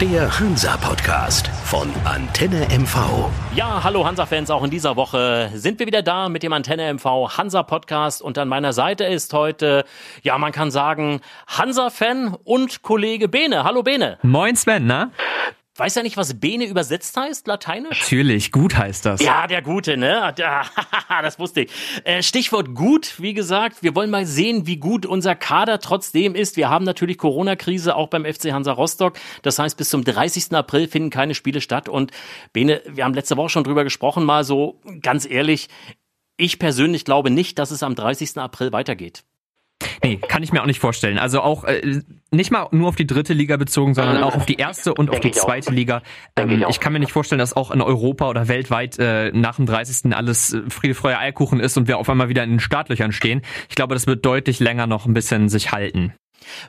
Der Hansa-Podcast von Antenne MV. Ja, hallo Hansa-Fans, auch in dieser Woche sind wir wieder da mit dem Antenne MV Hansa-Podcast und an meiner Seite ist heute, ja, man kann sagen, Hansa-Fan und Kollege Bene. Hallo Bene. Moin Sven, na? Weiß ja nicht, was Bene übersetzt heißt, lateinisch? Natürlich, gut heißt das. Ja, der Gute, ne? Das wusste ich. Äh, Stichwort gut, wie gesagt. Wir wollen mal sehen, wie gut unser Kader trotzdem ist. Wir haben natürlich Corona-Krise auch beim FC Hansa Rostock. Das heißt, bis zum 30. April finden keine Spiele statt. Und Bene, wir haben letzte Woche schon drüber gesprochen, mal so ganz ehrlich. Ich persönlich glaube nicht, dass es am 30. April weitergeht. Nee, kann ich mir auch nicht vorstellen. Also auch äh, nicht mal nur auf die dritte Liga bezogen, sondern auch auf die erste und auf die zweite Liga. Ähm, ich kann mir nicht vorstellen, dass auch in Europa oder weltweit äh, nach dem 30. alles äh, Friede, Freude, Eierkuchen ist und wir auf einmal wieder in den Startlöchern stehen. Ich glaube, das wird deutlich länger noch ein bisschen sich halten.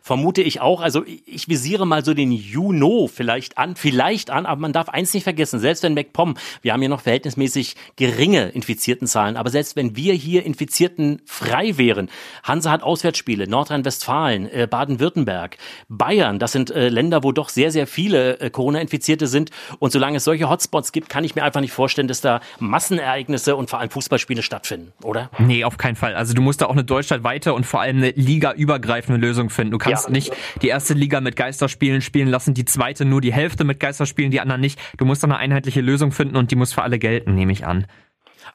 Vermute ich auch. Also ich visiere mal so den Juno vielleicht an, vielleicht an, aber man darf eins nicht vergessen, selbst wenn MacPom, wir haben ja noch verhältnismäßig geringe infizierten Zahlen, aber selbst wenn wir hier Infizierten frei wären, Hansa hat Auswärtsspiele, Nordrhein-Westfalen, äh, Baden-Württemberg, Bayern, das sind äh, Länder, wo doch sehr, sehr viele äh, Corona-Infizierte sind und solange es solche Hotspots gibt, kann ich mir einfach nicht vorstellen, dass da Massenereignisse und vor allem Fußballspiele stattfinden, oder? Nee, auf keinen Fall. Also du musst da auch eine deutschlandweite und vor allem eine ligaübergreifende Lösung finden finden. Du kannst ja. nicht die erste Liga mit Geisterspielen spielen lassen, die zweite nur die Hälfte mit Geisterspielen, die anderen nicht. Du musst doch eine einheitliche Lösung finden und die muss für alle gelten, nehme ich an.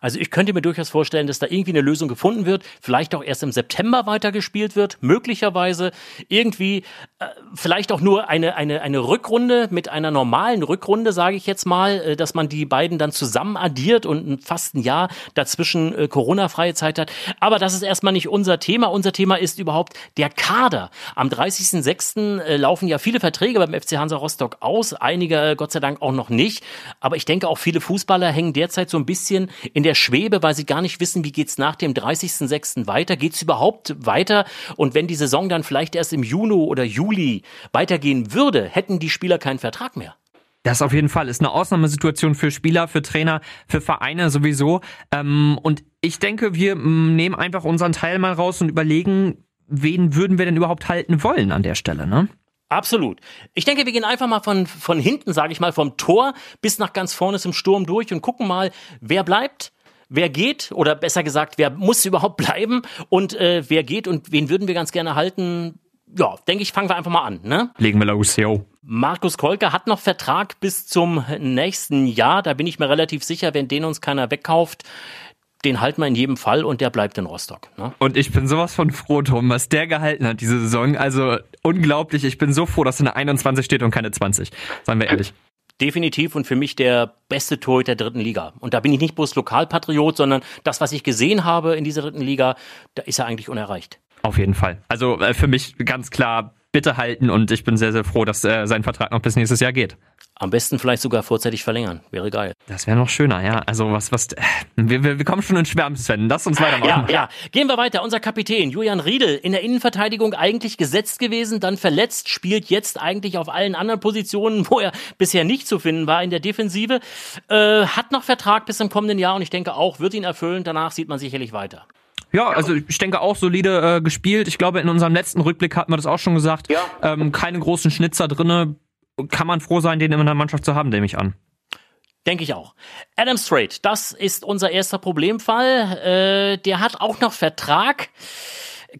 Also ich könnte mir durchaus vorstellen, dass da irgendwie eine Lösung gefunden wird, vielleicht auch erst im September weitergespielt wird, möglicherweise irgendwie äh, vielleicht auch nur eine, eine, eine Rückrunde mit einer normalen Rückrunde, sage ich jetzt mal, äh, dass man die beiden dann zusammen addiert und fast ein Jahr dazwischen äh, Corona-freie Zeit hat. Aber das ist erstmal nicht unser Thema. Unser Thema ist überhaupt der Kader. Am 30.06. Äh, laufen ja viele Verträge beim FC Hansa Rostock aus, einige äh, Gott sei Dank auch noch nicht. Aber ich denke auch viele Fußballer hängen derzeit so ein bisschen in der Schwebe, weil sie gar nicht wissen, wie geht's nach dem 30.06. weiter? Geht's überhaupt weiter? Und wenn die Saison dann vielleicht erst im Juni oder Juli weitergehen würde, hätten die Spieler keinen Vertrag mehr. Das auf jeden Fall ist eine Ausnahmesituation für Spieler, für Trainer, für Vereine sowieso. Ähm, und ich denke, wir mm, nehmen einfach unseren Teil mal raus und überlegen, wen würden wir denn überhaupt halten wollen an der Stelle, ne? Absolut. Ich denke, wir gehen einfach mal von, von hinten, sage ich mal, vom Tor bis nach ganz vorne im Sturm durch und gucken mal, wer bleibt, wer geht oder besser gesagt, wer muss überhaupt bleiben und äh, wer geht und wen würden wir ganz gerne halten. Ja, denke ich, fangen wir einfach mal an. Ne? Legen wir los, yo. Markus Kolke hat noch Vertrag bis zum nächsten Jahr. Da bin ich mir relativ sicher, wenn den uns keiner wegkauft, den halten wir in jedem Fall und der bleibt in Rostock. Ne? Und ich bin sowas von froh, Tom, was der gehalten hat diese Saison. Also unglaublich. Ich bin so froh, dass er eine 21 steht und keine 20. Seien wir ehrlich definitiv und für mich der beste Torhüter der dritten Liga. Und da bin ich nicht bloß Lokalpatriot, sondern das, was ich gesehen habe in dieser dritten Liga, da ist er eigentlich unerreicht. Auf jeden Fall. Also äh, für mich ganz klar bitte halten und ich bin sehr, sehr froh, dass äh, sein Vertrag noch bis nächstes Jahr geht. Am besten vielleicht sogar vorzeitig verlängern. Wäre geil. Das wäre noch schöner, ja. Also was, was, äh, wir, wir, wir kommen schon in Schwärmen, Sven. Lass uns weitermachen. Ja, ja. Gehen wir weiter. Unser Kapitän, Julian Riedel, in der Innenverteidigung eigentlich gesetzt gewesen, dann verletzt, spielt jetzt eigentlich auf allen anderen Positionen, wo er bisher nicht zu finden war in der Defensive. Äh, hat noch Vertrag bis zum kommenden Jahr und ich denke auch, wird ihn erfüllen. Danach sieht man sicherlich weiter. Ja, also ich denke auch solide äh, gespielt. Ich glaube, in unserem letzten Rückblick hatten wir das auch schon gesagt. Ja. Ähm, keine großen Schnitzer drinne. Kann man froh sein, den in der Mannschaft zu haben, nehme ich an. Denke ich auch. Adam Strait, das ist unser erster Problemfall. Äh, der hat auch noch Vertrag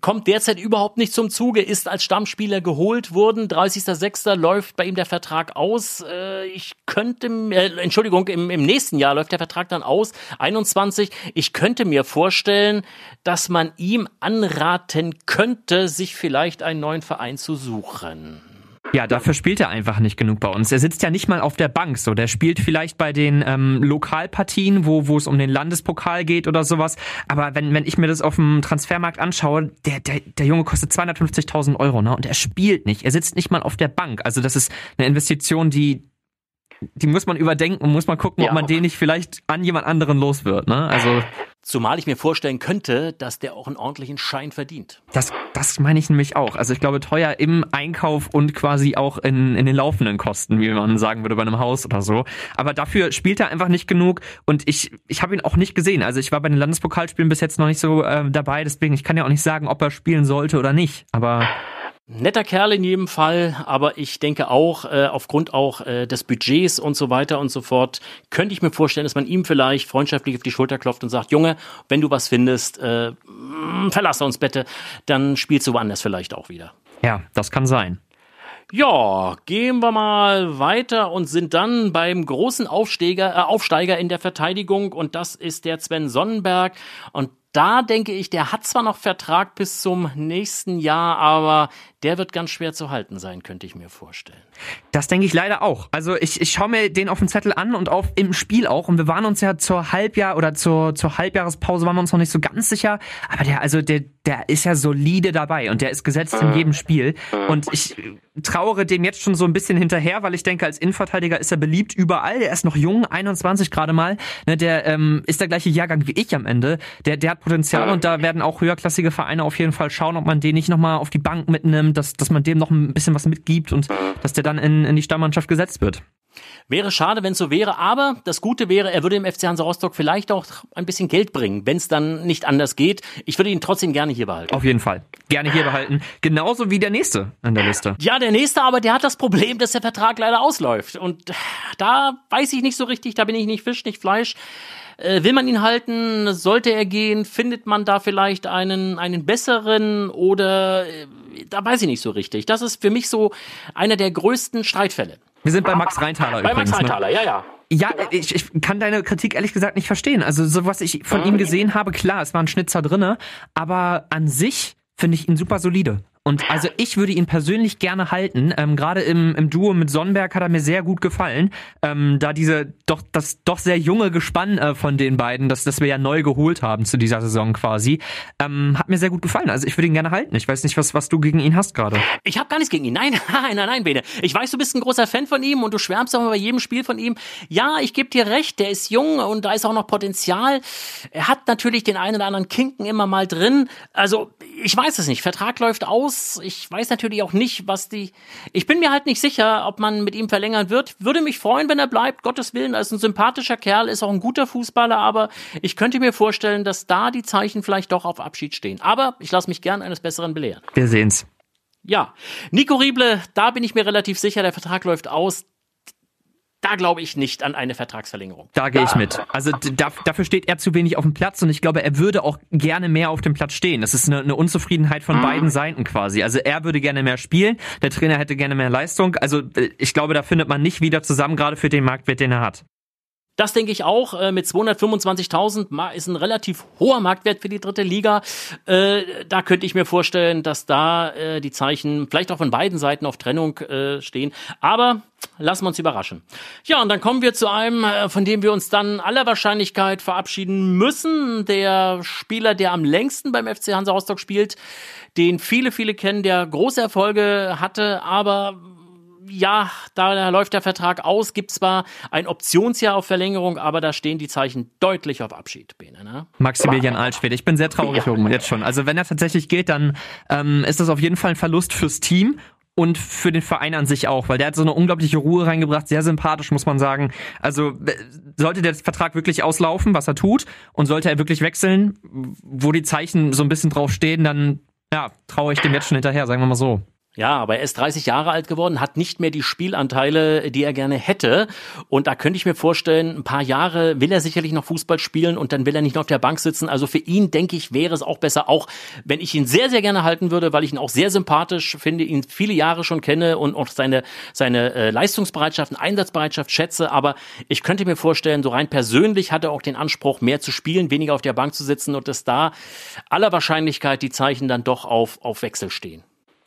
kommt derzeit überhaupt nicht zum Zuge, ist als Stammspieler geholt worden. 30.06. läuft bei ihm der Vertrag aus. Äh, ich könnte, äh, Entschuldigung, im, im nächsten Jahr läuft der Vertrag dann aus, 21. Ich könnte mir vorstellen, dass man ihm anraten könnte, sich vielleicht einen neuen Verein zu suchen. Ja, dafür spielt er einfach nicht genug bei uns. Er sitzt ja nicht mal auf der Bank so. Der spielt vielleicht bei den ähm, Lokalpartien, wo, wo es um den Landespokal geht oder sowas. Aber wenn, wenn ich mir das auf dem Transfermarkt anschaue, der, der, der Junge kostet 250.000 Euro, ne? Und er spielt nicht. Er sitzt nicht mal auf der Bank. Also das ist eine Investition, die, die muss man überdenken und muss man gucken, ja. ob man den nicht vielleicht an jemand anderen los wird, ne? Also. Zumal ich mir vorstellen könnte, dass der auch einen ordentlichen Schein verdient. Das, das meine ich nämlich auch. Also ich glaube, teuer im Einkauf und quasi auch in, in den laufenden Kosten, wie man sagen würde bei einem Haus oder so. Aber dafür spielt er einfach nicht genug und ich, ich habe ihn auch nicht gesehen. Also ich war bei den Landespokalspielen bis jetzt noch nicht so äh, dabei, deswegen ich kann ja auch nicht sagen, ob er spielen sollte oder nicht. Aber Netter Kerl in jedem Fall, aber ich denke auch, äh, aufgrund auch äh, des Budgets und so weiter und so fort, könnte ich mir vorstellen, dass man ihm vielleicht freundschaftlich auf die Schulter klopft und sagt, Junge, wenn du was findest, äh, verlasse uns bitte, dann spielst du woanders vielleicht auch wieder. Ja, das kann sein. Ja, gehen wir mal weiter und sind dann beim großen Aufsteiger, äh, Aufsteiger in der Verteidigung und das ist der Sven Sonnenberg und da denke ich, der hat zwar noch Vertrag bis zum nächsten Jahr, aber der wird ganz schwer zu halten sein, könnte ich mir vorstellen. Das denke ich leider auch. Also ich, ich schaue mir den auf dem Zettel an und auf im Spiel auch. Und wir waren uns ja zur Halbjahr oder zur, zur Halbjahrespause waren wir uns noch nicht so ganz sicher. Aber der, also der, der ist ja solide dabei und der ist gesetzt in jedem Spiel. Und ich trauere dem jetzt schon so ein bisschen hinterher, weil ich denke, als Innenverteidiger ist er beliebt überall. Der ist noch jung, 21 gerade mal. Ne, der ähm, ist der gleiche Jahrgang wie ich am Ende. Der, der hat Potenzial und da werden auch höherklassige Vereine auf jeden Fall schauen, ob man den nicht nochmal auf die Bank mitnimmt, dass, dass man dem noch ein bisschen was mitgibt und dass der dann in, in die Stammmannschaft gesetzt wird. Wäre schade, wenn es so wäre, aber das Gute wäre, er würde dem FC Hansa Rostock vielleicht auch ein bisschen Geld bringen, wenn es dann nicht anders geht. Ich würde ihn trotzdem gerne hier behalten. Auf jeden Fall. Gerne hier behalten. Genauso wie der nächste an der Liste. Ja, der nächste, aber der hat das Problem, dass der Vertrag leider ausläuft. Und da weiß ich nicht so richtig, da bin ich nicht Fisch, nicht Fleisch. Äh, will man ihn halten? Sollte er gehen? Findet man da vielleicht einen, einen besseren oder äh, da weiß ich nicht so richtig. Das ist für mich so einer der größten Streitfälle. Wir sind bei Max Reintaler Bei übrigens. Max ne? Reintaler, ja, ja. Ja, ich, ich kann deine Kritik ehrlich gesagt nicht verstehen. Also so was ich von ihm gesehen habe, klar, es war ein Schnitzer drinne, aber an sich finde ich ihn super solide. Und also ich würde ihn persönlich gerne halten. Ähm, Gerade im, im Duo mit Sonnenberg hat er mir sehr gut gefallen. Ähm, da diese doch das doch sehr junge Gespann äh, von den beiden, das, das wir ja neu geholt haben zu dieser Saison quasi, ähm, hat mir sehr gut gefallen. Also ich würde ihn gerne halten. Ich weiß nicht, was, was du gegen ihn hast gerade. Ich habe gar nichts gegen ihn. Nein, nein, nein, nein, Bene. Ich weiß, du bist ein großer Fan von ihm und du schwärmst auch bei jedem Spiel von ihm. Ja, ich gebe dir recht, der ist jung und da ist auch noch Potenzial. Er hat natürlich den einen oder anderen Kinken immer mal drin. Also, ich weiß es nicht. Vertrag läuft aus. Ich weiß natürlich auch nicht, was die. Ich bin mir halt nicht sicher, ob man mit ihm verlängern wird. Würde mich freuen, wenn er bleibt. Gottes Willen, er ist ein sympathischer Kerl, ist auch ein guter Fußballer, aber ich könnte mir vorstellen, dass da die Zeichen vielleicht doch auf Abschied stehen. Aber ich lasse mich gern eines Besseren belehren. Wir sehen's. Ja, Nico Rieble, da bin ich mir relativ sicher, der Vertrag läuft aus. Da glaube ich nicht an eine Vertragsverlängerung. Da gehe ich mit. Also da, dafür steht er zu wenig auf dem Platz und ich glaube, er würde auch gerne mehr auf dem Platz stehen. Das ist eine, eine Unzufriedenheit von beiden Seiten quasi. Also er würde gerne mehr spielen, der Trainer hätte gerne mehr Leistung. Also äh, ich glaube, da findet man nicht wieder zusammen, gerade für den Marktwert, den er hat. Das denke ich auch. Äh, mit 225.000 ma- ist ein relativ hoher Marktwert für die dritte Liga. Äh, da könnte ich mir vorstellen, dass da äh, die Zeichen vielleicht auch von beiden Seiten auf Trennung äh, stehen. Aber lassen wir uns überraschen. Ja, und dann kommen wir zu einem, äh, von dem wir uns dann aller Wahrscheinlichkeit verabschieden müssen. Der Spieler, der am längsten beim FC Hansa Rostock spielt, den viele, viele kennen, der große Erfolge hatte, aber ja, da läuft der Vertrag aus, gibt zwar ein Optionsjahr auf Verlängerung, aber da stehen die Zeichen deutlich auf Abschied, Bene, ne? Maximilian Altschwede. Ich bin sehr traurig oben jetzt schon. Also wenn er tatsächlich geht, dann ähm, ist das auf jeden Fall ein Verlust fürs Team und für den Verein an sich auch, weil der hat so eine unglaubliche Ruhe reingebracht, sehr sympathisch, muss man sagen. Also sollte der Vertrag wirklich auslaufen, was er tut, und sollte er wirklich wechseln, wo die Zeichen so ein bisschen drauf stehen, dann ja, traue ich dem jetzt schon hinterher, sagen wir mal so. Ja, aber er ist 30 Jahre alt geworden, hat nicht mehr die Spielanteile, die er gerne hätte. Und da könnte ich mir vorstellen, ein paar Jahre will er sicherlich noch Fußball spielen und dann will er nicht noch auf der Bank sitzen. Also für ihn, denke ich, wäre es auch besser, auch wenn ich ihn sehr, sehr gerne halten würde, weil ich ihn auch sehr sympathisch finde, ihn viele Jahre schon kenne und auch seine, seine äh, Leistungsbereitschaft und Einsatzbereitschaft schätze. Aber ich könnte mir vorstellen, so rein persönlich hat er auch den Anspruch, mehr zu spielen, weniger auf der Bank zu sitzen und dass da aller Wahrscheinlichkeit die Zeichen dann doch auf, auf Wechsel stehen.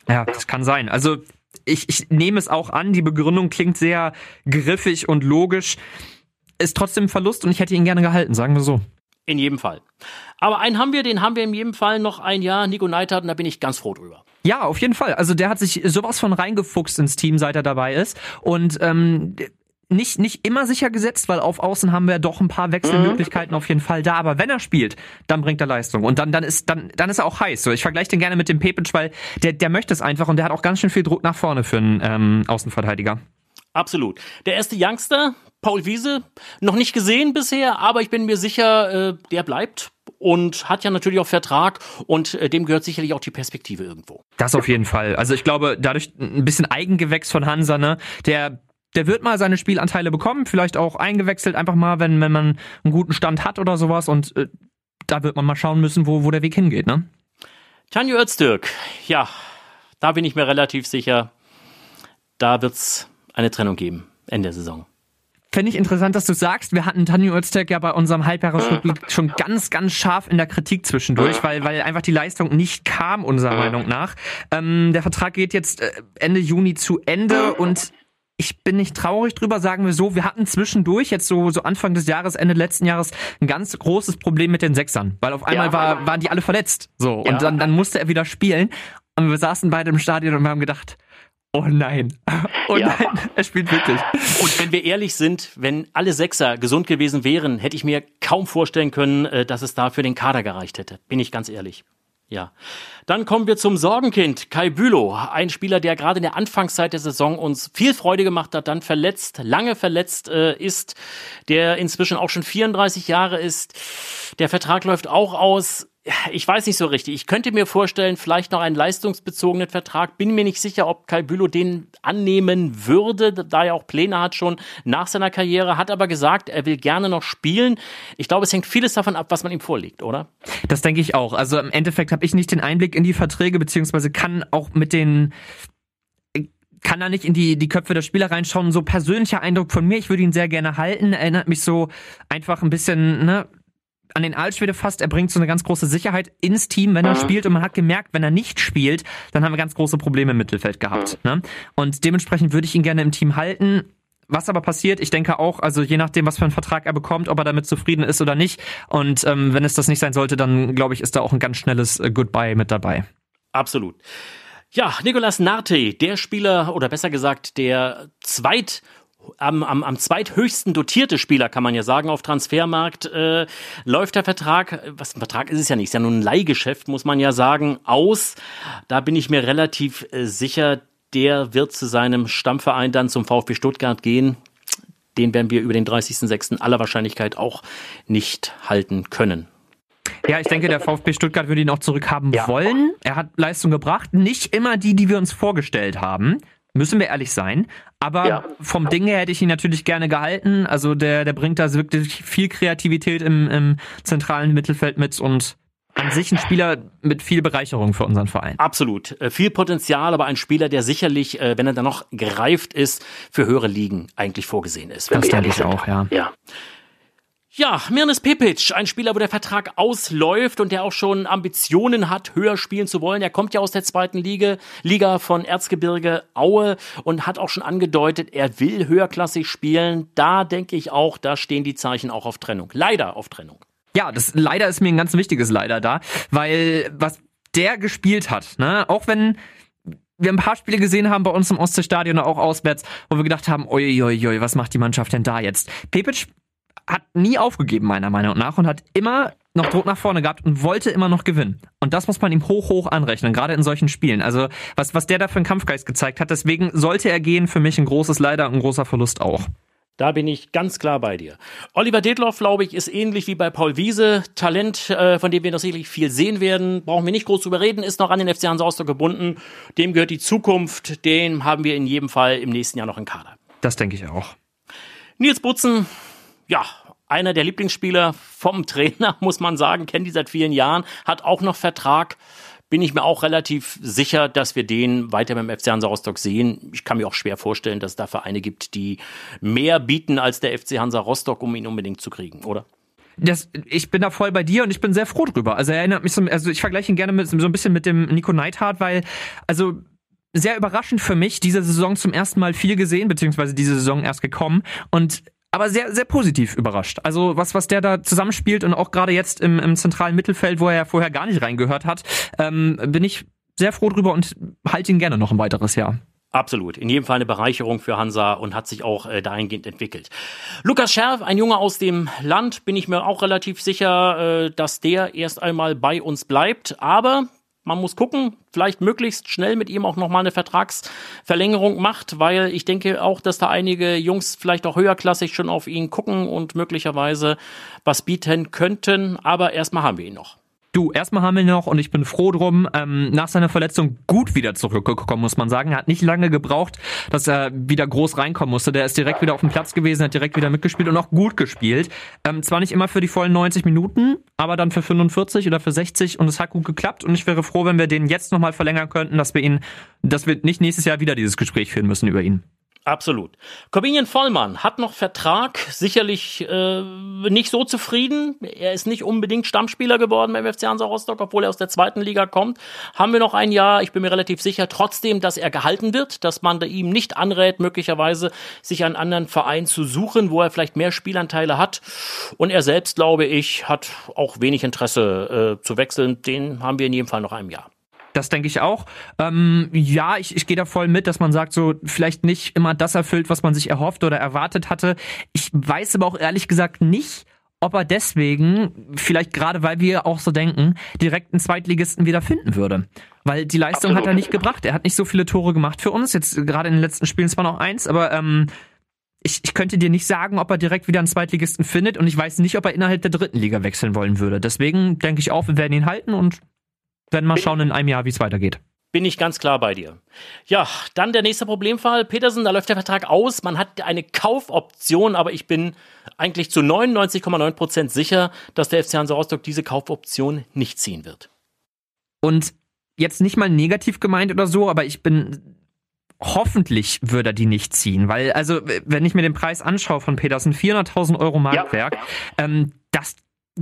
Ja, das kann sein. Also ich, ich nehme es auch an, die Begründung klingt sehr griffig und logisch. Ist trotzdem ein Verlust und ich hätte ihn gerne gehalten, sagen wir so. In jedem Fall. Aber einen haben wir, den haben wir in jedem Fall noch ein Jahr. Nico Neidhardt, und da bin ich ganz froh drüber. Ja, auf jeden Fall. Also der hat sich sowas von reingefuchst ins Team, seit er dabei ist. Und ähm, nicht, nicht immer sicher gesetzt, weil auf Außen haben wir doch ein paar Wechselmöglichkeiten auf jeden Fall da. Aber wenn er spielt, dann bringt er Leistung. Und dann, dann, ist, dann, dann ist er auch heiß. So, ich vergleiche den gerne mit dem Pepic, weil der, der möchte es einfach und der hat auch ganz schön viel Druck nach vorne für einen ähm, Außenverteidiger. Absolut. Der erste Youngster, Paul Wiese noch nicht gesehen bisher, aber ich bin mir sicher, äh, der bleibt und hat ja natürlich auch Vertrag und äh, dem gehört sicherlich auch die Perspektive irgendwo. Das auf jeden Fall. Also ich glaube, dadurch ein bisschen Eigengewächs von Hansa, ne, der der wird mal seine Spielanteile bekommen, vielleicht auch eingewechselt, einfach mal, wenn, wenn man einen guten Stand hat oder sowas. Und äh, da wird man mal schauen müssen, wo, wo der Weg hingeht, ne? Tanjo Öztürk, ja, da bin ich mir relativ sicher, da wird's eine Trennung geben, Ende der Saison. Fände ich interessant, dass du sagst, wir hatten Tanjo Öztürk ja bei unserem Halbjahresrückblick schon ganz, ganz scharf in der Kritik zwischendurch, weil, weil einfach die Leistung nicht kam, unserer Meinung nach. Ähm, der Vertrag geht jetzt äh, Ende Juni zu Ende und ich bin nicht traurig drüber, sagen wir so. Wir hatten zwischendurch, jetzt so, so Anfang des Jahres, Ende letzten Jahres, ein ganz großes Problem mit den Sechsern. Weil auf einmal ja, war, waren die alle verletzt. So. Ja. Und dann, dann musste er wieder spielen. Und wir saßen beide im Stadion und wir haben gedacht, Oh nein. Oh ja. nein, er spielt wirklich. Und wenn wir ehrlich sind, wenn alle Sechser gesund gewesen wären, hätte ich mir kaum vorstellen können, äh, dass es da für den Kader gereicht hätte. Bin ich ganz ehrlich. Ja. Dann kommen wir zum Sorgenkind, Kai Bülow. Ein Spieler, der gerade in der Anfangszeit der Saison uns viel Freude gemacht hat, dann verletzt, lange verletzt äh, ist, der inzwischen auch schon 34 Jahre ist. Der Vertrag läuft auch aus ich weiß nicht so richtig. Ich könnte mir vorstellen, vielleicht noch einen leistungsbezogenen Vertrag. Bin mir nicht sicher, ob Kai Bülow den annehmen würde, da er auch Pläne hat schon nach seiner Karriere, hat aber gesagt, er will gerne noch spielen. Ich glaube, es hängt vieles davon ab, was man ihm vorlegt, oder? Das denke ich auch. Also im Endeffekt habe ich nicht den Einblick in die Verträge, beziehungsweise kann auch mit den kann da nicht in die, die Köpfe der Spieler reinschauen. So persönlicher Eindruck von mir, ich würde ihn sehr gerne halten. Erinnert mich so einfach ein bisschen, ne, an den Altschwede fast, er bringt so eine ganz große Sicherheit ins Team, wenn er mhm. spielt. Und man hat gemerkt, wenn er nicht spielt, dann haben wir ganz große Probleme im Mittelfeld gehabt. Mhm. Ne? Und dementsprechend würde ich ihn gerne im Team halten. Was aber passiert, ich denke auch, also je nachdem, was für einen Vertrag er bekommt, ob er damit zufrieden ist oder nicht. Und ähm, wenn es das nicht sein sollte, dann glaube ich, ist da auch ein ganz schnelles äh, Goodbye mit dabei. Absolut. Ja, Nicolas Narte, der Spieler oder besser gesagt der zweit am, am, am zweithöchsten dotierte Spieler, kann man ja sagen, auf Transfermarkt äh, läuft der Vertrag, was ein Vertrag ist es ja nicht, ist ja nur ein Leihgeschäft, muss man ja sagen, aus. Da bin ich mir relativ äh, sicher, der wird zu seinem Stammverein dann zum VfB Stuttgart gehen. Den werden wir über den 30.06. aller Wahrscheinlichkeit auch nicht halten können. Ja, ich denke, der VfB Stuttgart würde ihn auch zurückhaben ja. wollen. Er hat Leistung gebracht. Nicht immer die, die wir uns vorgestellt haben. Müssen wir ehrlich sein. Aber ja. vom Ding her hätte ich ihn natürlich gerne gehalten. Also der, der bringt da wirklich viel Kreativität im, im zentralen Mittelfeld mit und an sich ein Spieler mit viel Bereicherung für unseren Verein. Absolut. Äh, viel Potenzial, aber ein Spieler, der sicherlich, äh, wenn er dann noch gereift ist, für höhere Ligen eigentlich vorgesehen ist. Das denke ich auch, ja. Ja. Ja, Mirnes Pepic, ein Spieler, wo der Vertrag ausläuft und der auch schon Ambitionen hat, höher spielen zu wollen. Er kommt ja aus der zweiten Liga, Liga von Erzgebirge Aue und hat auch schon angedeutet, er will höherklassig spielen. Da denke ich auch, da stehen die Zeichen auch auf Trennung. Leider auf Trennung. Ja, das leider ist mir ein ganz wichtiges Leider da, weil was der gespielt hat, ne, auch wenn wir ein paar Spiele gesehen haben bei uns im Ostseestadion, auch auswärts, wo wir gedacht haben, oi, oi, oi, was macht die Mannschaft denn da jetzt? Pepic hat nie aufgegeben, meiner Meinung nach, und hat immer noch Druck nach vorne gehabt und wollte immer noch gewinnen. Und das muss man ihm hoch, hoch anrechnen, gerade in solchen Spielen. Also, was, was der da für einen Kampfgeist gezeigt hat, deswegen sollte er gehen, für mich ein großes Leider und ein großer Verlust auch. Da bin ich ganz klar bei dir. Oliver Detloff, glaube ich, ist ähnlich wie bei Paul Wiese. Talent, äh, von dem wir noch sicherlich viel sehen werden. Brauchen wir nicht groß drüber reden, ist noch an den FC Hansa Rostock gebunden. Dem gehört die Zukunft. Den haben wir in jedem Fall im nächsten Jahr noch im Kader. Das denke ich auch. Nils Butzen, ja, einer der Lieblingsspieler vom Trainer, muss man sagen, kennt die seit vielen Jahren, hat auch noch Vertrag. Bin ich mir auch relativ sicher, dass wir den weiter beim FC Hansa Rostock sehen. Ich kann mir auch schwer vorstellen, dass es da Vereine gibt, die mehr bieten als der FC Hansa Rostock, um ihn unbedingt zu kriegen, oder? Das, ich bin da voll bei dir und ich bin sehr froh drüber. Also er erinnert mich so, also ich vergleiche ihn gerne mit, so ein bisschen mit dem Nico Neidhardt, weil, also sehr überraschend für mich, diese Saison zum ersten Mal viel gesehen, beziehungsweise diese Saison erst gekommen und aber sehr, sehr positiv überrascht. Also was, was der da zusammenspielt und auch gerade jetzt im, im zentralen Mittelfeld, wo er ja vorher gar nicht reingehört hat, ähm, bin ich sehr froh drüber und halte ihn gerne noch ein weiteres Jahr. Absolut. In jedem Fall eine Bereicherung für Hansa und hat sich auch äh, dahingehend entwickelt. Lukas Scherf, ein Junge aus dem Land, bin ich mir auch relativ sicher, äh, dass der erst einmal bei uns bleibt. Aber Man muss gucken, vielleicht möglichst schnell mit ihm auch nochmal eine Vertragsverlängerung macht, weil ich denke auch, dass da einige Jungs vielleicht auch höherklassig schon auf ihn gucken und möglicherweise was bieten könnten. Aber erstmal haben wir ihn noch. Du, erstmal haben wir noch und ich bin froh drum, ähm, nach seiner Verletzung gut wieder zurückgekommen, muss man sagen. Er hat nicht lange gebraucht, dass er wieder groß reinkommen musste. Der ist direkt wieder auf dem Platz gewesen, hat direkt wieder mitgespielt und auch gut gespielt. Ähm, zwar nicht immer für die vollen 90 Minuten, aber dann für 45 oder für 60 und es hat gut geklappt und ich wäre froh, wenn wir den jetzt nochmal verlängern könnten, dass wir ihn, dass wir nicht nächstes Jahr wieder dieses Gespräch führen müssen über ihn. Absolut. Corbinian Vollmann hat noch Vertrag, sicherlich äh, nicht so zufrieden. Er ist nicht unbedingt Stammspieler geworden beim FC Hansa Rostock, obwohl er aus der zweiten Liga kommt. Haben wir noch ein Jahr, ich bin mir relativ sicher, trotzdem, dass er gehalten wird, dass man ihm nicht anrät, möglicherweise sich einen anderen Verein zu suchen, wo er vielleicht mehr Spielanteile hat. Und er selbst, glaube ich, hat auch wenig Interesse äh, zu wechseln. Den haben wir in jedem Fall noch ein Jahr. Das denke ich auch. Ähm, ja, ich, ich gehe da voll mit, dass man sagt, so vielleicht nicht immer das erfüllt, was man sich erhofft oder erwartet hatte. Ich weiß aber auch ehrlich gesagt nicht, ob er deswegen, vielleicht gerade weil wir auch so denken, direkt einen Zweitligisten wieder finden würde. Weil die Leistung Absolut. hat er nicht gebracht. Er hat nicht so viele Tore gemacht für uns. Jetzt gerade in den letzten Spielen zwar noch eins, aber ähm, ich, ich könnte dir nicht sagen, ob er direkt wieder einen Zweitligisten findet und ich weiß nicht, ob er innerhalb der dritten Liga wechseln wollen würde. Deswegen denke ich auch, wir werden ihn halten und werden mal schauen in einem Jahr, wie es weitergeht. Bin ich ganz klar bei dir. Ja, dann der nächste Problemfall. Petersen, da läuft der Vertrag aus. Man hat eine Kaufoption, aber ich bin eigentlich zu 99,9 Prozent sicher, dass der FC Hansa Rostock diese Kaufoption nicht ziehen wird. Und jetzt nicht mal negativ gemeint oder so, aber ich bin hoffentlich würde er die nicht ziehen, weil also wenn ich mir den Preis anschaue von Petersen, 400.000 Euro Marktwerk, ja. ähm, das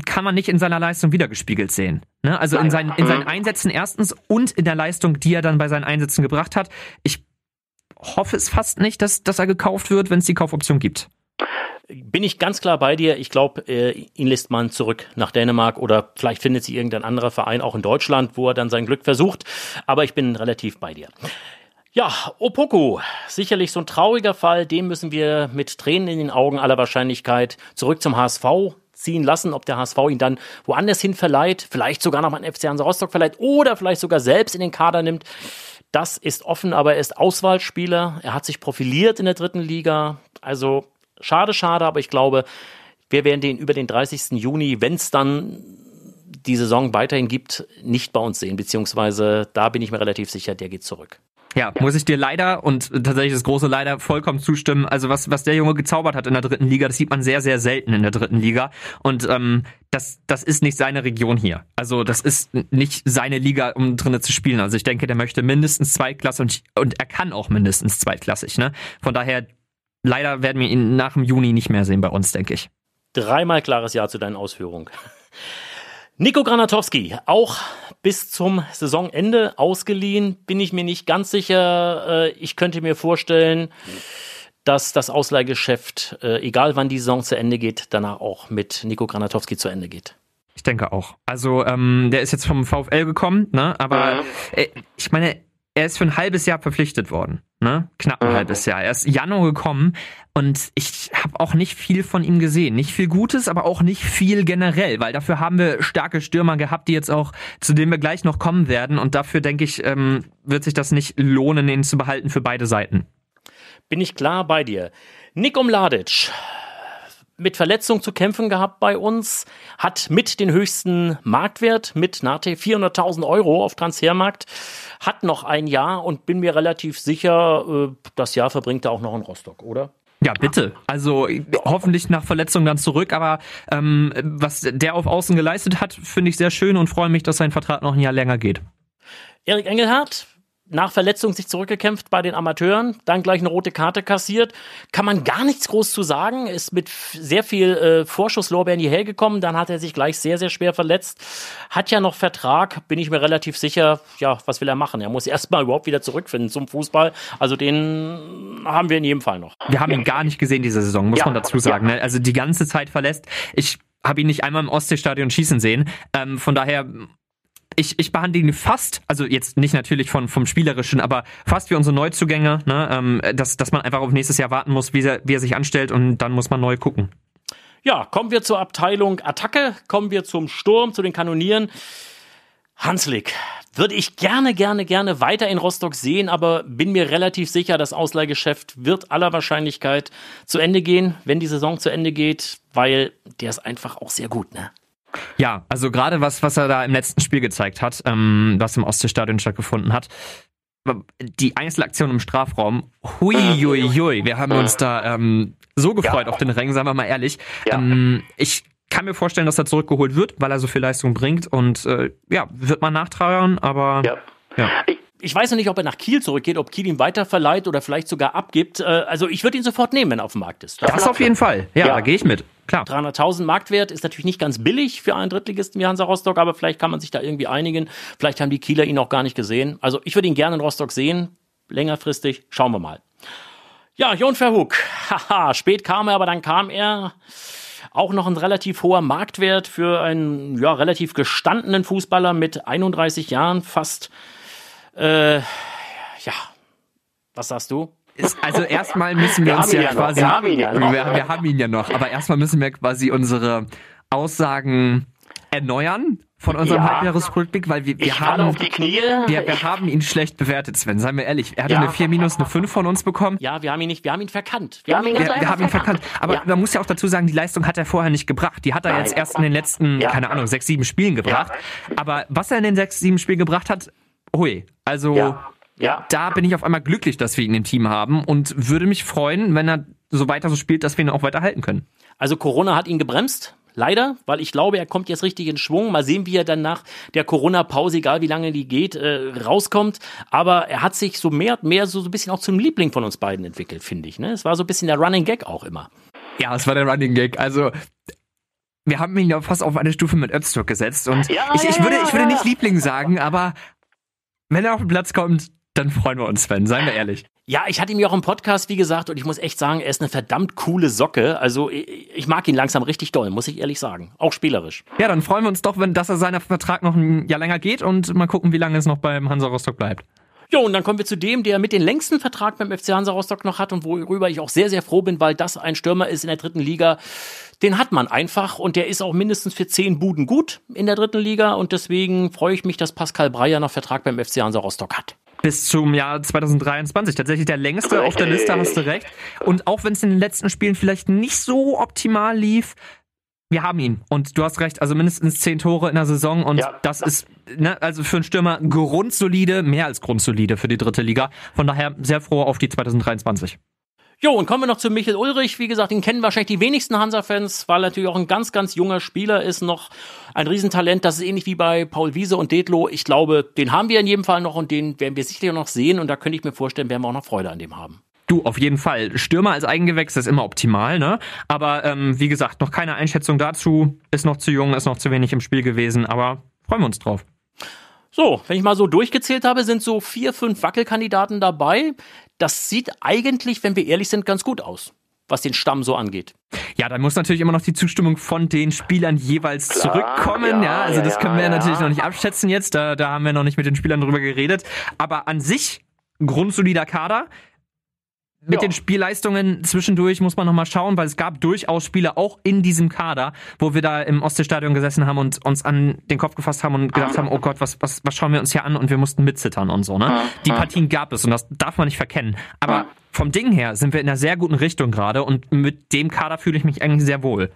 kann man nicht in seiner Leistung wiedergespiegelt sehen. Ne? Also in seinen, in seinen Einsätzen erstens und in der Leistung, die er dann bei seinen Einsätzen gebracht hat. Ich hoffe es fast nicht, dass, dass er gekauft wird, wenn es die Kaufoption gibt. Bin ich ganz klar bei dir. Ich glaube, äh, ihn lässt man zurück nach Dänemark oder vielleicht findet sich irgendein anderer Verein auch in Deutschland, wo er dann sein Glück versucht. Aber ich bin relativ bei dir. Ja, Opoku, sicherlich so ein trauriger Fall, den müssen wir mit Tränen in den Augen aller Wahrscheinlichkeit zurück zum HSV ziehen lassen, ob der HSV ihn dann woanders hin verleiht, vielleicht sogar noch mal an FC Hansa Rostock verleiht oder vielleicht sogar selbst in den Kader nimmt. Das ist offen, aber er ist Auswahlspieler. Er hat sich profiliert in der dritten Liga. Also schade, schade, aber ich glaube, wir werden den über den 30. Juni, wenn es dann die Saison weiterhin gibt, nicht bei uns sehen. Beziehungsweise da bin ich mir relativ sicher, der geht zurück. Ja, muss ich dir leider und tatsächlich das große Leider vollkommen zustimmen. Also was, was der Junge gezaubert hat in der dritten Liga, das sieht man sehr, sehr selten in der dritten Liga. Und ähm, das, das ist nicht seine Region hier. Also das ist nicht seine Liga, um drinnen zu spielen. Also ich denke, der möchte mindestens Zweitklasse und, und er kann auch mindestens zweitklassig. Ne? Von daher, leider werden wir ihn nach dem Juni nicht mehr sehen bei uns, denke ich. Dreimal klares Ja zu deinen Ausführungen. Nico Granatowski, auch bis zum Saisonende ausgeliehen, bin ich mir nicht ganz sicher. Äh, ich könnte mir vorstellen, dass das Ausleihgeschäft, äh, egal wann die Saison zu Ende geht, danach auch mit Nico Granatowski zu Ende geht. Ich denke auch. Also ähm, der ist jetzt vom VfL gekommen, ne? Aber äh, ich meine, er ist für ein halbes Jahr verpflichtet worden. Ne? Knapp ein halbes Jahr. Er ist Januar gekommen und ich habe auch nicht viel von ihm gesehen. Nicht viel Gutes, aber auch nicht viel generell, weil dafür haben wir starke Stürmer gehabt, die jetzt auch, zu denen wir gleich noch kommen werden. Und dafür denke ich, ähm, wird sich das nicht lohnen, ihn zu behalten für beide Seiten. Bin ich klar bei dir. Nick Umladic mit Verletzung zu kämpfen gehabt bei uns, hat mit den höchsten Marktwert, mit Nate 400.000 Euro auf Transfermarkt, hat noch ein Jahr und bin mir relativ sicher, äh, das Jahr verbringt er auch noch in Rostock, oder? Ja, bitte. Also hoffentlich nach Verletzung dann zurück, aber ähm, was der auf Außen geleistet hat, finde ich sehr schön und freue mich, dass sein Vertrag noch ein Jahr länger geht. Erik Engelhardt, nach Verletzung sich zurückgekämpft bei den Amateuren, dann gleich eine rote Karte kassiert. Kann man gar nichts groß zu sagen, ist mit sehr viel äh, Vorschusslorbeeren hierher gekommen, dann hat er sich gleich sehr, sehr schwer verletzt. Hat ja noch Vertrag, bin ich mir relativ sicher, ja, was will er machen? Er muss erstmal überhaupt wieder zurückfinden zum Fußball. Also den haben wir in jedem Fall noch. Wir haben ihn gar nicht gesehen diese Saison, muss ja. man dazu sagen. Ne? Also die ganze Zeit verlässt. Ich habe ihn nicht einmal im Ostseestadion schießen sehen. Ähm, von daher ich, ich behandle ihn fast, also jetzt nicht natürlich von, vom Spielerischen, aber fast wie unsere Neuzugänge, ne? ähm, dass, dass man einfach auf nächstes Jahr warten muss, wie er, wie er sich anstellt und dann muss man neu gucken. Ja, kommen wir zur Abteilung Attacke, kommen wir zum Sturm, zu den Kanonieren. Hanslik, würde ich gerne, gerne, gerne weiter in Rostock sehen, aber bin mir relativ sicher, das Ausleihgeschäft wird aller Wahrscheinlichkeit zu Ende gehen, wenn die Saison zu Ende geht, weil der ist einfach auch sehr gut, ne? Ja, also gerade was, was er da im letzten Spiel gezeigt hat, ähm, was im Ostseestadion stattgefunden hat, die Einzelaktion im Strafraum, hui, hui, hui, wir haben uns da ähm, so gefreut ja. auf den Rängen, sagen wir mal ehrlich. Ja. Ähm, ich kann mir vorstellen, dass er zurückgeholt wird, weil er so viel Leistung bringt und äh, ja, wird man nachtragen, aber ja. ja. Ich, ich weiß noch nicht, ob er nach Kiel zurückgeht, ob Kiel ihn weiterverleiht oder vielleicht sogar abgibt. Äh, also ich würde ihn sofort nehmen, wenn er auf dem Markt ist. Das, das auf jeden Fall. Ja, ja. da gehe ich mit. Klar. 300.000 Marktwert ist natürlich nicht ganz billig für einen Drittligisten wie Hansa Rostock, aber vielleicht kann man sich da irgendwie einigen. Vielleicht haben die Kieler ihn auch gar nicht gesehen. Also ich würde ihn gerne in Rostock sehen. Längerfristig. Schauen wir mal. Ja, Jon Verhoek. Haha, spät kam er, aber dann kam er. Auch noch ein relativ hoher Marktwert für einen ja, relativ gestandenen Fußballer mit 31 Jahren, fast. Äh, ja, was sagst du? Ist, also erstmal müssen wir, wir uns ja, ja quasi. Wir haben, ihn ja noch. Wir, wir haben ihn ja noch. Aber erstmal müssen wir quasi unsere Aussagen erneuern von unserem ja. Halbjahresrückblick, weil wir, wir haben wir, wir haben ihn schlecht bewertet, Sven. Seien wir ehrlich, er hatte ja. eine 4 minus, eine 5 von uns bekommen. Ja, wir haben ihn nicht, wir haben ihn verkannt. Wir, wir haben ihn, wir, wir haben ihn verkannt. Aber ja. man muss ja auch dazu sagen, die Leistung hat er vorher nicht gebracht. Die hat er Nein. jetzt erst in den letzten, keine Ahnung, 6, 7 Spielen gebracht. Aber was er in den 6, 7 Spielen gebracht hat, hui. Also ja. da bin ich auf einmal glücklich, dass wir ihn im Team haben und würde mich freuen, wenn er so weiter so spielt, dass wir ihn auch weiter halten können. Also Corona hat ihn gebremst. Leider, weil ich glaube, er kommt jetzt richtig in Schwung. Mal sehen, wie er dann nach der Corona-Pause, egal wie lange die geht, äh, rauskommt. Aber er hat sich so mehr und mehr so, so ein bisschen auch zum Liebling von uns beiden entwickelt, finde ich. Ne? Es war so ein bisschen der Running Gag auch immer. Ja, es war der Running Gag. Also wir haben ihn ja fast auf eine Stufe mit Öztürk gesetzt. Und ja, ich, ich, ja, würde, ich würde nicht Liebling sagen, aber wenn er auf den Platz kommt, dann freuen wir uns, Sven, seien wir ehrlich. Ja, ich hatte ihn ja auch im Podcast, wie gesagt, und ich muss echt sagen, er ist eine verdammt coole Socke. Also ich, mag ihn langsam richtig doll, muss ich ehrlich sagen. Auch spielerisch. Ja, dann freuen wir uns doch, wenn dass er seiner Vertrag noch ein Jahr länger geht und mal gucken, wie lange es noch beim Hansa Rostock bleibt. Jo, und dann kommen wir zu dem, der mit den längsten Vertrag beim FC Hansa Rostock noch hat und worüber ich auch sehr, sehr froh bin, weil das ein Stürmer ist in der dritten Liga. Den hat man einfach und der ist auch mindestens für zehn Buden gut in der dritten Liga und deswegen freue ich mich, dass Pascal Breyer noch Vertrag beim FC Hansa Rostock hat bis zum Jahr 2023. Tatsächlich der längste auf der Liste, hast du recht. Und auch wenn es in den letzten Spielen vielleicht nicht so optimal lief, wir haben ihn. Und du hast recht, also mindestens zehn Tore in der Saison und ja. das ist, ne, also für einen Stürmer grundsolide, mehr als grundsolide für die dritte Liga. Von daher sehr froh auf die 2023. Jo, und kommen wir noch zu Michael Ulrich. Wie gesagt, den kennen wahrscheinlich die wenigsten Hansa-Fans, weil er natürlich auch ein ganz, ganz junger Spieler ist, noch ein Riesentalent. Das ist ähnlich wie bei Paul Wiese und Detlo. Ich glaube, den haben wir in jedem Fall noch und den werden wir sicherlich noch sehen. Und da könnte ich mir vorstellen, werden wir auch noch Freude an dem haben. Du, auf jeden Fall. Stürmer als Eigengewächs ist immer optimal, ne? Aber ähm, wie gesagt, noch keine Einschätzung dazu. Ist noch zu jung, ist noch zu wenig im Spiel gewesen, aber freuen wir uns drauf. So, wenn ich mal so durchgezählt habe, sind so vier, fünf Wackelkandidaten dabei. Das sieht eigentlich, wenn wir ehrlich sind, ganz gut aus was den Stamm so angeht. Ja, dann muss natürlich immer noch die Zustimmung von den Spielern jeweils Klar, zurückkommen. Ja, ja also ja, das können wir ja, natürlich noch nicht abschätzen jetzt. Da, da haben wir noch nicht mit den Spielern drüber geredet. Aber an sich grundsolider Kader mit ja. den Spielleistungen zwischendurch muss man nochmal schauen, weil es gab durchaus Spiele auch in diesem Kader, wo wir da im Ostseestadion gesessen haben und uns an den Kopf gefasst haben und gedacht haben, oh Gott, was, was, was schauen wir uns hier an und wir mussten mitzittern und so, ne? Die Partien gab es und das darf man nicht verkennen. Aber vom Ding her sind wir in einer sehr guten Richtung gerade und mit dem Kader fühle ich mich eigentlich sehr wohl.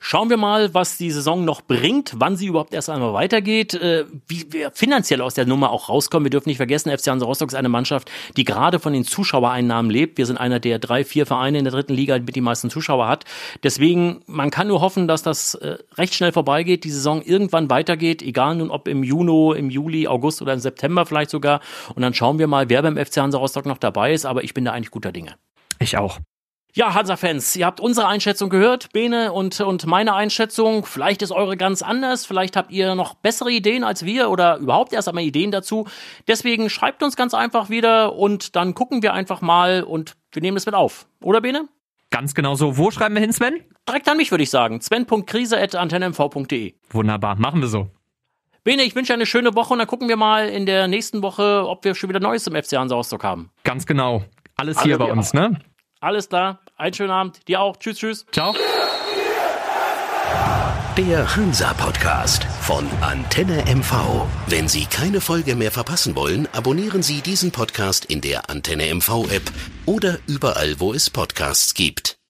Schauen wir mal, was die Saison noch bringt, wann sie überhaupt erst einmal weitergeht, äh, wie wir finanziell aus der Nummer auch rauskommen. Wir dürfen nicht vergessen, FC Hansa Rostock ist eine Mannschaft, die gerade von den Zuschauereinnahmen lebt. Wir sind einer der drei, vier Vereine in der dritten Liga, mit die meisten Zuschauer hat. Deswegen, man kann nur hoffen, dass das äh, recht schnell vorbeigeht, die Saison irgendwann weitergeht, egal nun ob im Juni, im Juli, August oder im September vielleicht sogar. Und dann schauen wir mal, wer beim FC Hansa Rostock noch dabei ist. Aber ich bin da eigentlich guter Dinge. Ich auch. Ja, Hansa-Fans, ihr habt unsere Einschätzung gehört, Bene und, und meine Einschätzung. Vielleicht ist eure ganz anders, vielleicht habt ihr noch bessere Ideen als wir oder überhaupt erst einmal Ideen dazu. Deswegen schreibt uns ganz einfach wieder und dann gucken wir einfach mal und wir nehmen es mit auf. Oder, Bene? Ganz genau so. Wo schreiben wir hin, Sven? Direkt an mich, würde ich sagen. sven.krise.antennmv.de. Wunderbar, machen wir so. Bene, ich wünsche eine schöne Woche und dann gucken wir mal in der nächsten Woche, ob wir schon wieder Neues im FC Hansa Rostock haben. Ganz genau. Alles, Alles hier bei uns, ne? Alles klar. Einen schönen Abend. Dir auch. Tschüss, tschüss. Ciao. Der Hansa-Podcast von Antenne MV. Wenn Sie keine Folge mehr verpassen wollen, abonnieren Sie diesen Podcast in der Antenne MV-App oder überall, wo es Podcasts gibt.